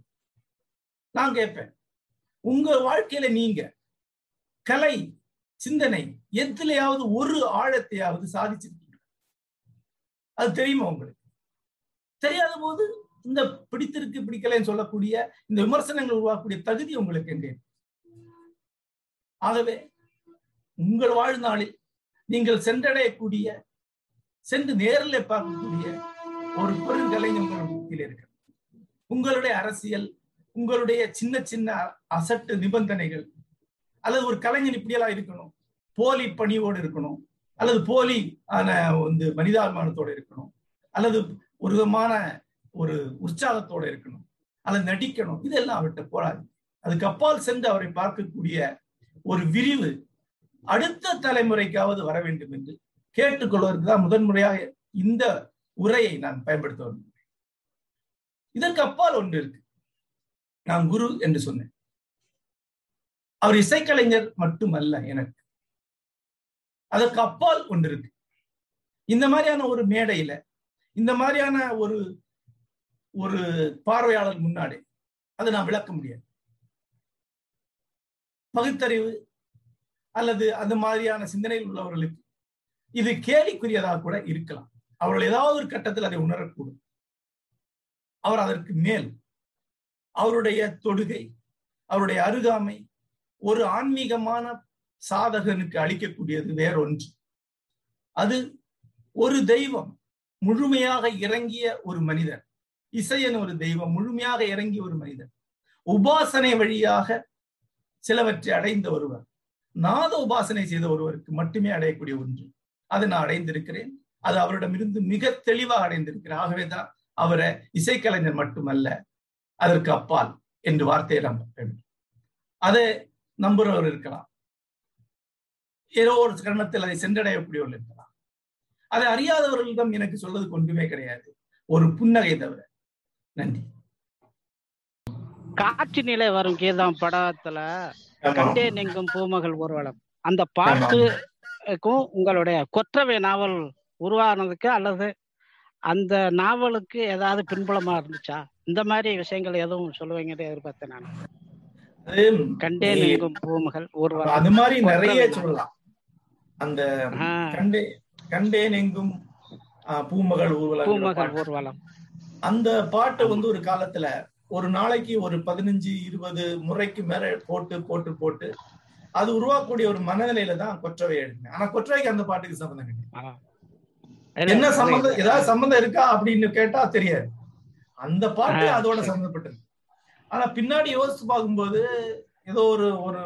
நான் கேட்பேன் உங்க வாழ்க்கையில நீங்க கலை சிந்தனை எதுலையாவது ஒரு ஆழத்தையாவது சாதிச்சிருக்கீங்க அது தெரியுமா உங்களுக்கு? தெரியாத போது இந்த பிடித்திருக்கு பிடிக்கலைன்னு சொல்லக்கூடிய இந்த விமர்சனங்கள் உருவாக்கக்கூடிய தகுதி உங்களுக்கு எங்கே ஆகவே உங்கள் வாழ்நாளில் நீங்கள் சென்றடையக்கூடிய சென்று நேரில் பார்க்கக்கூடிய ஒரு பெருங்கலை உங்கள் மத்தியில் இருக்கிறது. உங்களுடைய அரசியல் உங்களுடைய சின்ன சின்ன அசட்டு நிபந்தனைகள் அல்லது ஒரு கலைஞன் இப்படியெல்லாம் இருக்கணும். போலி பணியோடு இருக்கணும். அல்லது போலி ஆன வந்து மனிதாபிமானத்தோடு இருக்கணும். அல்லது ஒரு விதமான ஒரு உற்சாகத்தோடு இருக்கணும். அல்லது நடிக்கணும். இதெல்லாம் அவர்கிட்ட போராது அதுக்கு அப்பால் சென்று அவரை பார்க்கக்கூடிய ஒரு விரிவு அடுத்த தலைமுறைக்காவது வர வேண்டும் என்று கேட்டுக்கொள்வதற்கு தான் முதன்முறையாக இந்த உரையை நான் பயன்படுத்த வேண்டும். இதற்கு அப்பால் ஒன்று இருக்கு. நான் குரு என்று சொன்னேன். அவர் இசைக்கலைஞர் மட்டுமல்ல எனக்கு. அதற்கு அப்பால் ஒன்று இருக்கு. இந்த மாதிரியான ஒரு மேடையில இந்த மாதிரியான ஒரு ஒரு பார்வையாளர் முன்னாடி அதை நான் விளக்க முடியாது. பகுத்தறிவு அல்லது அந்த மாதிரியான சிந்தனையில் உள்ளவர்களுக்கு இது கேலிக்குரியதாக கூட இருக்கலாம். அவர்கள் ஏதாவது ஒரு கட்டத்தில் அதை உணரக்கூடும். அவர் அதற்கு மேல். அவருடைய தொடுகை அவருடைய அருகாமை ஒரு ஆன்மீகமான சாதகனுக்கு அளிக்கக்கூடியது வேறொன்று. அது ஒரு தெய்வம் முழுமையாக இறங்கிய ஒரு மனிதர். இசையன் ஒரு தெய்வம் முழுமையாக இறங்கிய ஒரு மனிதர். உபாசனை வழியாக சிலவற்றை அடைந்த ஒருவர். நாத உபாசனை செய்த ஒருவருக்கு மட்டுமே அடையக்கூடிய ஒன்று. அதை நான் அடைந்திருக்கிறேன். அது அவரிடமிருந்து மிக தெளிவாக அடைந்திருக்கிறேன் ஆகவேதான் அவரை இசைக்கலைஞர் மட்டுமல்ல அதற்கு அப்பால் என்று வார்த்தையை நாம் வேண்டும். அதை நம்புறவர் இருக்கலாம். ஏதோ ஒரு கரணத்தில் அதை சென்றடையக்கூடியவர்கள் இருக்கலாம். அதை அறியாதவர்களிடம் எனக்கு சொல்வது கொண்டுமே கிடையாது. ஒரு புன்னகை தவிர. நன்றி. காட்சி நிலை வரும் கீதம் படத்துல கண்டே நெங்கும் பூமகள் ஊர்வலம். அந்த பாட்டுக்கும் உங்களுடைய கொற்றவை நாவல் உருவானதுக்கு அல்லது அந்த நாவலுக்கு ஏதாவது பின்புலமா இருந்துச்சா? இந்த மாதிரி விஷயங்கள் எதுவும் சொல்லுவீங்கன்னு எதிர்பார்த்தேன் நான். கண்டேன் எங்கும் பூமகள் ஊர்வலம். அது மாதிரி நிறைய சொல்லலாம். அந்த கண்டே கண்டேன் எங்கும் பூமகள் ஊர்வலம் பூமகள் ஊர்வலம். அந்த பாட்டு வந்து ஒரு காலத்துல ஒரு நாளைக்கு ஒரு பதினஞ்சு இருபது முறைக்கு மேல போட்டு போட்டு போட்டு அது உருவாக்கக்கூடிய ஒரு மனநிலையில தான் கொற்றவை எழுதினேன். ஆனா கொற்றவைக்கு அந்த பாட்டுக்கு சம்மந்தம் கிடையாது. என்ன சம்பந்தம். ஏதாவது சம்பந்தம் இருக்கா அப்படின்னு கேட்டா தெரியாது. அந்த பாட்டு அதோட சரி. சம்பந்தப்பட்டது ஆனா பின்னாடி யோசிச்சு பார்க்கும்போது ஏதோ ஒரு ஒரு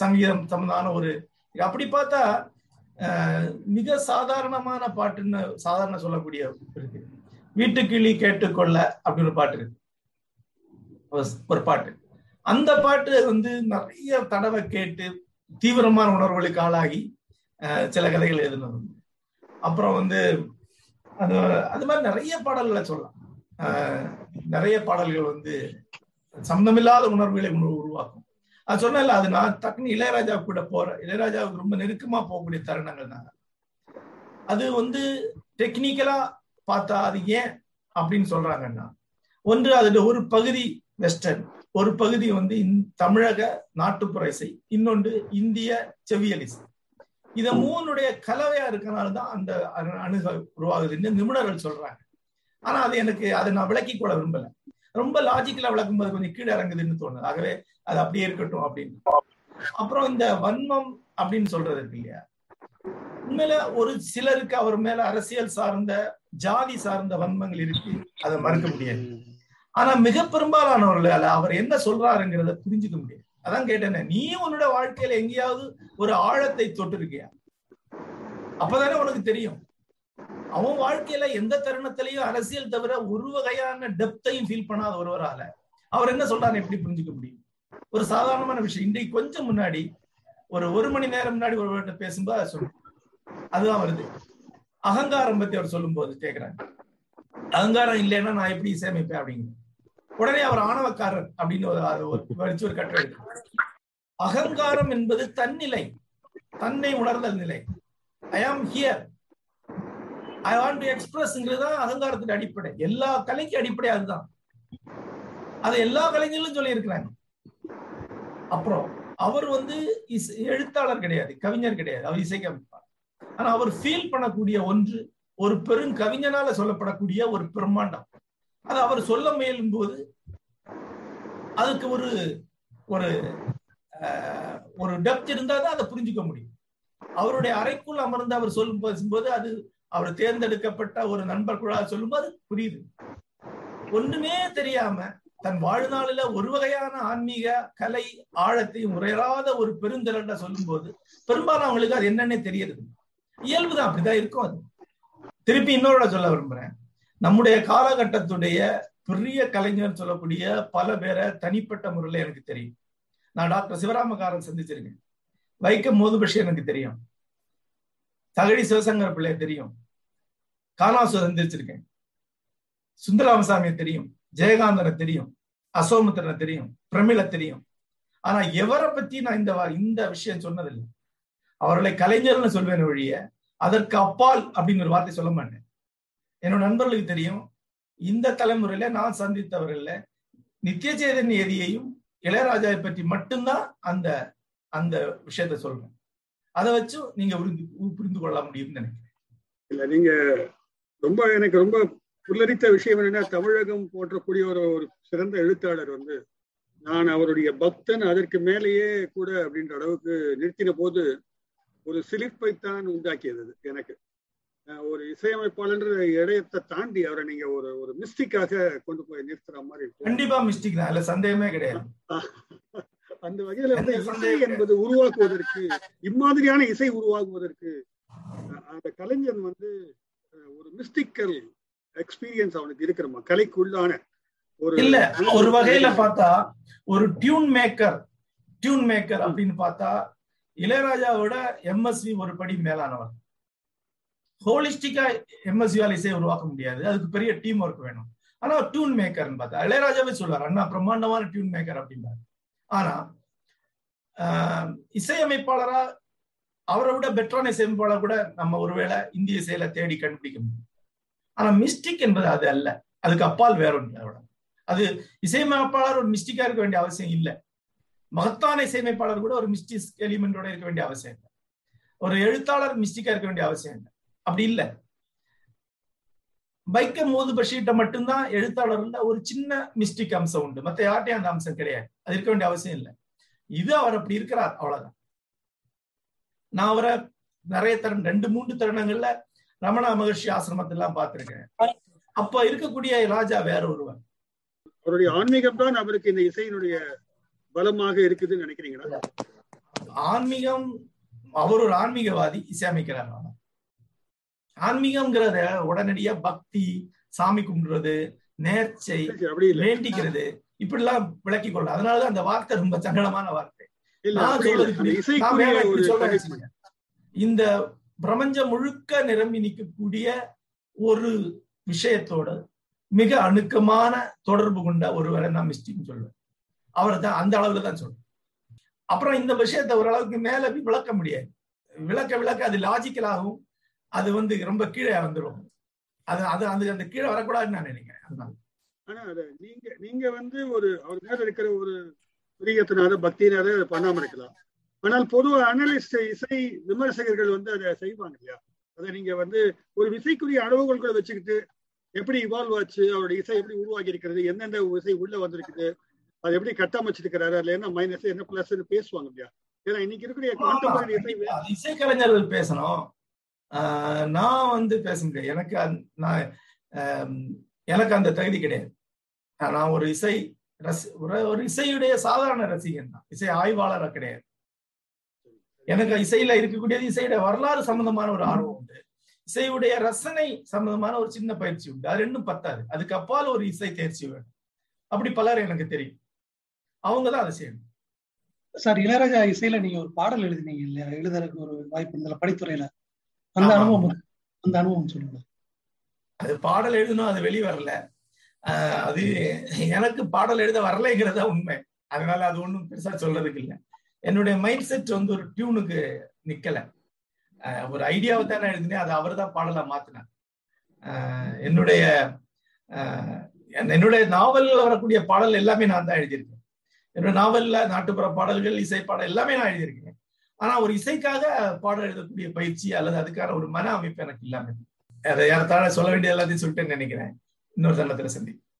சங்கீதம் சம்பந்தமான ஒரு அப்படி பார்த்தா மிக சாதாரணமான பாட்டுன்னு சாதாரண சொல்லக்கூடிய இருக்கு வீட்டுக்கிளி கேட்டுக்கொள்ள அப்படின்னு ஒரு பாட்டு இருக்கு. ஒரு- ஒரு பாட்டு. அந்த பாட்டு வந்து நிறைய தடவை கேட்டு தீவிரமான உணர்வுகளுக்கு ஆளாகி சில கதைகள் எழுதினது அப்புறம் வந்து அது அது மாதிரி நிறைய பாடல்களை சொல்லலாம். நிறைய பாடல்கள் வந்து சம்பந்தமில்லாத உணர்வுகளை உருவாக்கும். அது சொன்னல அது நான் டக்குனு இளையராஜா கூட போற இளையராஜாவுக்கு ரொம்ப நெருக்கமா போகக்கூடிய தருணங்கள் தான் அது வந்து டெக்னிக்கலா பார்த்தா அது ஏன் அப்படின்னு சொல்றாங்கன்னா ஒன்று அதோட ஒரு பகுதி வெஸ்டர்ன் ஒரு பகுதி வந்து தமிழக நாட்டுப்புற இசை இன்னொன்று இந்திய செவியல் இசை இத மூணுடைய கலவையா இருக்கனால தான் அந்த அணு- அணுக உருவாகுதுன்னு நிபுணர்கள் சொல்றாங்க. ஆனா அது எனக்கு அதை நான் விளக்கி கொள்ள விரும்பல. ரொம்ப லாஜிக்கலா விளக்கும் போது கொஞ்சம் கீழே இறங்குதுன்னு தோணுது. ஆகவே அது அப்படியே இருக்கட்டும் அப்படின்னு. அப்புறம் இந்த வன்மம் அப்படின்னு சொல்றது இருக்கு இல்லையா? உண்மையில ஒரு சிலருக்கு அவர் மேல அரசியல் சார்ந்த ஜாதி சார்ந்த வன்மங்கள் இருக்கு. அதை மறுக்க முடியாது. ஆனா மிக பெரும்பாலானவர்களால அவர் என்ன சொல்றாருங்கிறத புரிஞ்சுக்க முடியாது. அதான் கேட்டேன் நீ உன்னோட வாழ்க்கையில எங்கேயாவது ஒரு ஆழத்தை தொட்டு இருக்கியா அப்பதானே உனக்கு தெரியும். அவன் வாழ்க்கையில எந்த தருணத்திலையும் அரசியல் தவிர ஒரு வகையான டெப்தையும் ஃபீல் பண்ணாத ஒருவரால அவர் என்ன சொல்றாரு எப்படி புரிஞ்சுக்க முடியும்? ஒரு சாதாரணமான விஷயம். இன்றைக்கு கொஞ்சம் முன்னாடி ஒரு ஒரு மணி நேரம் முன்னாடி ஒருவர்கிட்ட பேசும்போது அதை சொல்லும் அதுதான் வருது. அகங்காரம் பத்தி அவர் சொல்லும் போது கேக்குறாங்க அகங்காரம் இல்லைன்னா நான் எப்படி இசையமைப்பேன் அப்படிங்கிறது. உடனே அவர் ஆணவக்காரர் அப்படின்னு ஒரு ஒரு கட்டுரை அகங்காரம் என்பது தன்னிலை தன்னை உணர்தல் நிலை. I am here I want to எக்ஸ்பிரஸ்ங்கிறது தான் அகங்காரத்துக்கு அடிப்படை. எல்லா கலைக்கு அடிப்படை அதுதான். அதை எல்லா கலைஞர்களும் சொல்லி இருக்கிறாங்க அப்புறம் அவர் வந்து எழுத்தாளர் கிடையாது கவிஞர் கிடையாது. அவர் இசைக்கமைப்பார் ஆனா அவர் ஃபீல் பண்ணக்கூடிய ஒன்று ஒரு பெரும் கவிஞனால சொல்லப்படக்கூடிய ஒரு பிரம்மாண்டம். அது அவர் சொல்ல முயலும் போது அதுக்கு ஒரு ஒரு ஆஹ், ஒரு டெப்த் இருந்தா தான் அதை புரிஞ்சுக்க முடியும். அவருடைய அறைக்குள் அமர்ந்து அவர் சொல்லும் பேசும்போது அது அவர் தேர்ந்தெடுக்கப்பட்ட ஒரு நண்பர் குழா சொல்லும்போது புரியுது. ஒண்ணுமே தெரியாம தன் வாழ்நாளில ஒரு வகையான ஆன்மீக கலை ஆழத்தையும் உரையாத ஒரு பெருந்திரண்ட சொல்லும்போது பெரும்பாலும் அவங்களுக்கு அது என்னன்னே தெரியறது இயல்புதான் அப்படிதான் இருக்கும் அது. திருப்பி இன்னொரு சொல்ல விரும்புறேன். நம்முடைய காலகட்டத்துடைய பெரிய கலைஞர் சொல்லக்கூடிய பல பேரை தனிப்பட்ட முறையில எனக்கு தெரியும். நான் டாக்டர் சிவராமகாரன் சந்திச்சிருக்கேன். வைக்கம் மோதுபஷி எனக்கு தெரியும். தகழி சிவசங்கர பிள்ளைய தெரியும். காணாசு சந்திச்சிருக்கேன். சுந்தராமசாமியை தெரியும். ஜெயகாந்தனை தெரியும். அசோமுத்திரனை தெரியும். பிரமிள தெரியும். ஆனா எவரை பத்தி நான் இந்த இந்த விஷயம் சொன்னதில்லை. அவர்களை கலைஞர்னு சொல்வேன் வழிய அதற்கு அப்பால் அப்படின்னு ஒரு வார்த்தை சொல்ல மாட்டேன். என்னோட நண்பர்களுக்கு தெரியும். இந்த தலைமுறையில நான் சந்தித்தவர்கள்ல நித்திய சேதன் எதியையும் இளையராஜாவை பற்றி மட்டும்தான் அந்த அந்த விஷயத்த சொல்றேன். அதை வச்சு நீங்க புரிந்து புரிந்து கொள்ள முடியும்னு நினைக்கிறேன். இல்ல நீங்க ரொம்ப எனக்கு ரொம்ப புல்லரித்த விஷயம் என்னன்னா தமிழகம் போற்றக்கூடிய ஒரு ஒரு சிறந்த எழுத்தாளர் வந்து நான் அவருடைய பக்தன் அதற்கு மேலேயே கூட அப்படின்ற அளவுக்கு நிறுத்தின போது ஒரு சிலிர்ப்பைத்தான் உண்டாக்கியது அது எனக்கு. ஒரு இசையமைப்பாளர் இடையத்தை தாண்டி அவரை நீங்க ஒரு ஒரு மிஸ்டிக்காக கொண்டு போய் நிறுத்துற மாதிரி. கண்டிப்பா மிஸ்டேக் தான். அதுல சந்தேகமே கிடையாது. *laughs* அந்த வகையில வந்து இசை என்பது உருவாக்குவதற்கு இம்மாதிரியான இசை உருவாக்குவதற்கு அந்த கலைஞன் வந்து ஒரு மிஸ்டிக்கல் எக்ஸ்பீரியன்ஸ் அவனுக்கு இருக்கிறமா? கலைக்குள்ளான ஒரு இல்ல ஒரு வகையில பார்த்தா ஒரு டியூன் மேக்கர் டியூன் மேக்கர் அப்படின்னு பார்த்தா இளையராஜாவோட எம்எஸ்வி ஒரு படி மேலானவர். ஹோலிஸ்டிக்கா எம்எஸ்வியால் இசையை உருவாக்க முடியாது. அதுக்கு பெரிய டீம் ஒர்க் வேணும். ஆனா டியூன் மேக்கர்னு பார்த்தா இளையராஜாவே சொல்லுவார் அண்ணா பிரம்மாண்டமான டியூன் மேக்கர் அப்படிம்பாரு. ஆனா ஆஹ், இசையமைப்பாளரா அவரை விட பெட்டரான இசையமைப்பாளர் கூட நம்ம ஒருவேளை இந்திய இசையில தேடி கண்டுபிடிக்க முடியும். ஆனா மிஸ்டிக் என்பது அது அல்ல. அதுக்கு அப்பால் வேற ஒன்று அதோட அது இசையமைப்பாளர் ஒரு மிஸ்டிக்கா இருக்க வேண்டிய அவசியம் இல்லை. மகத்தான இசையமைப்பாளர் கூட ஒரு மிஸ்டிக் எலிமெண்டோட இருக்க வேண்டிய அவசியம் இல்லை. ஒரு எழுத்தாளர் மிஸ்டிக்கா இருக்க வேண்டிய அவசியம் இல்லை. அப்படி இல்லை. பைக்கம் மோது பஷீர்ட்ட மட்டும்தான் எழுத்தாளர்ல ஒரு சின்ன மிஸ்டிக் அம்சம் உண்டு. மத்த யார்ட்டையும் அந்த அம்சம் கிடையாது. அது இருக்க வேண்டிய அவசியம் இல்லை. இது அவர் அப்படி இருக்கிறார். அவ்வளவுதான். நான் அவரை நிறைய தருணம் ரெண்டு மூன்று தருணங்கள்ல ரமணா மகர்ஷி ஆசிரமத்தெல்லாம் பார்த்திருக்கேன். அப்ப இருக்கக்கூடிய ராஜா வேற ஒருவர் அவருடைய ஆன்மீகம் தான் அவருக்கு இந்த இசையினுடைய பலமாக இருக்குதுன்னு நினைக்கிறீங்களா? ஆன்மீகம் அவர் ஒரு ஆன்மீகவாதி இசையமைக்கிறார். ஆன்மீகம்ங்கிறத உடனடியா பக்தி சாமி கும்பிடுறது நேர்ச்சை வேண்டிக்கிறது இப்படிலாம் விளக்கி கொள்ள அதனாலதான் அந்த வார்த்தை ரொம்ப சங்கடமான வார்த்தை. இப்படி. இந்த பிரபஞ்சம் முழுக்க நிரம்பி நிற்கக்கூடிய ஒரு விஷயத்தோட மிக அணுக்கமான தொடர்பு கொண்ட ஒருவரை நான் மிஸ்டிக் சொல்லுவேன் அவரை தான் அந்த அளவுல தான் சொல்றேன் அப்புறம் இந்த விஷயத்தை ஓரளவுக்கு மேல விளக்க முடியாது. விளக்க விளக்க அது லாஜிக்கலாகவும் அது வந்து ரொம்ப கீழே வந்துடும் அது அது அது அந்த கீழே வரக்கூடாதுன்னு நான் நினைக்கிறேன். அதனால ஆனா அத நீங்க நீங்க வந்து ஒரு அவர் மேல இருக்கிற ஒரு பிரியத்தினால பக்தியினால அதை பண்ணாம இருக்கலாம். ஆனால் பொதுவா அனலிஸ்ட் இசை விமர்சகர்கள் வந்து அதை செய்வாங்க இல்லையா? அதை நீங்க வந்து ஒரு இசைக்குரிய அளவுகோல்களை வச்சுக்கிட்டு எப்படி இவால்வ் ஆச்சு அவருடைய இசை எப்படி உருவாகி இருக்கிறது எந்தெந்த இசை உள்ள வந்திருக்குது அது எப்படி கட்டமைச்சிருக்கிறாரு அதுல என்ன மைனஸ் என்ன பிளஸ் பேசுவாங்க இல்லையா? ஏன்னா இன்னைக்கு இருக்கிற இசை இசைக்கலைஞர்கள் பேசணும். நான் வந்து பேச முடியாது எனக்கு நான் எனக்கு அந்த தகுதி கிடையாது. ஆஹ் நான் ஒரு இசை ரசி ஒரு- ஒரு இசையுடைய சாதாரண ரசிகன் தான். இசை ஆய்வாளரா கிடையாது. எனக்கு இசையில இருக்கக்கூடியது இசையுடைய வரலாறு சம்பந்தமான ஒரு ஆர்வம் உண்டு. இசையுடைய ரசனை சம்பந்தமான ஒரு சின்ன பயிற்சி உண்டு. அது ரெண்டும் பத்தாது. அதுக்கு அப்பால் ஒரு இசை தேர்ச்சி வேணும். அப்படி பலர் எனக்கு தெரியும். அவங்க தான் அதை செய்யணும். சார் இளையராஜா இசையில நீங்க ஒரு பாடல் எழுதினீங்க இல்லையா? எழுதுறதுக்கு ஒரு வாய்ப்பு இருந்தல படித்துறையில. அந்த. அனுபவம் அந்த அனுபவம் சொல்லுங்க. அது பாடல் எழுதணும் அது வெளி வரல. அது எனக்கு பாடல் எழுத வரலைங்கிறதா உண்மை. அதனால அது ஒண்ணும் பெருசா சொல்றதுக்கு இல்லை. என்னுடைய மைண்ட் செட் வந்து ஒரு டியூனுக்கு நிக்கல. ஒரு ஐடியாவை தானே எழுதினேன். அது அவர் தான் பாடலா மாத்தினார். என்னுடைய என்னுடைய நாவல்ல வரக்கூடிய பாடல் எல்லாமே நான் தான் எழுதியிருக்கேன். என்னோட நாவல்ல நாட்டுப்புற பாடல்கள் இசை பாடல் எல்லாமே நான் எழுதியிருக்கேன். ஆனா ஒரு இசைக்காக பாடல் எழுதக்கூடிய பயிற்சி அல்லது அதுக்கான ஒரு மன அமைப்பு எனக்கு இல்லாம அதை ஏறத்தாழ சொல்ல வேண்டிய எல்லாத்தையும் சொல்லிட்டு நினைக்கிறேன். இன்னொரு தருணத்துல சந்தி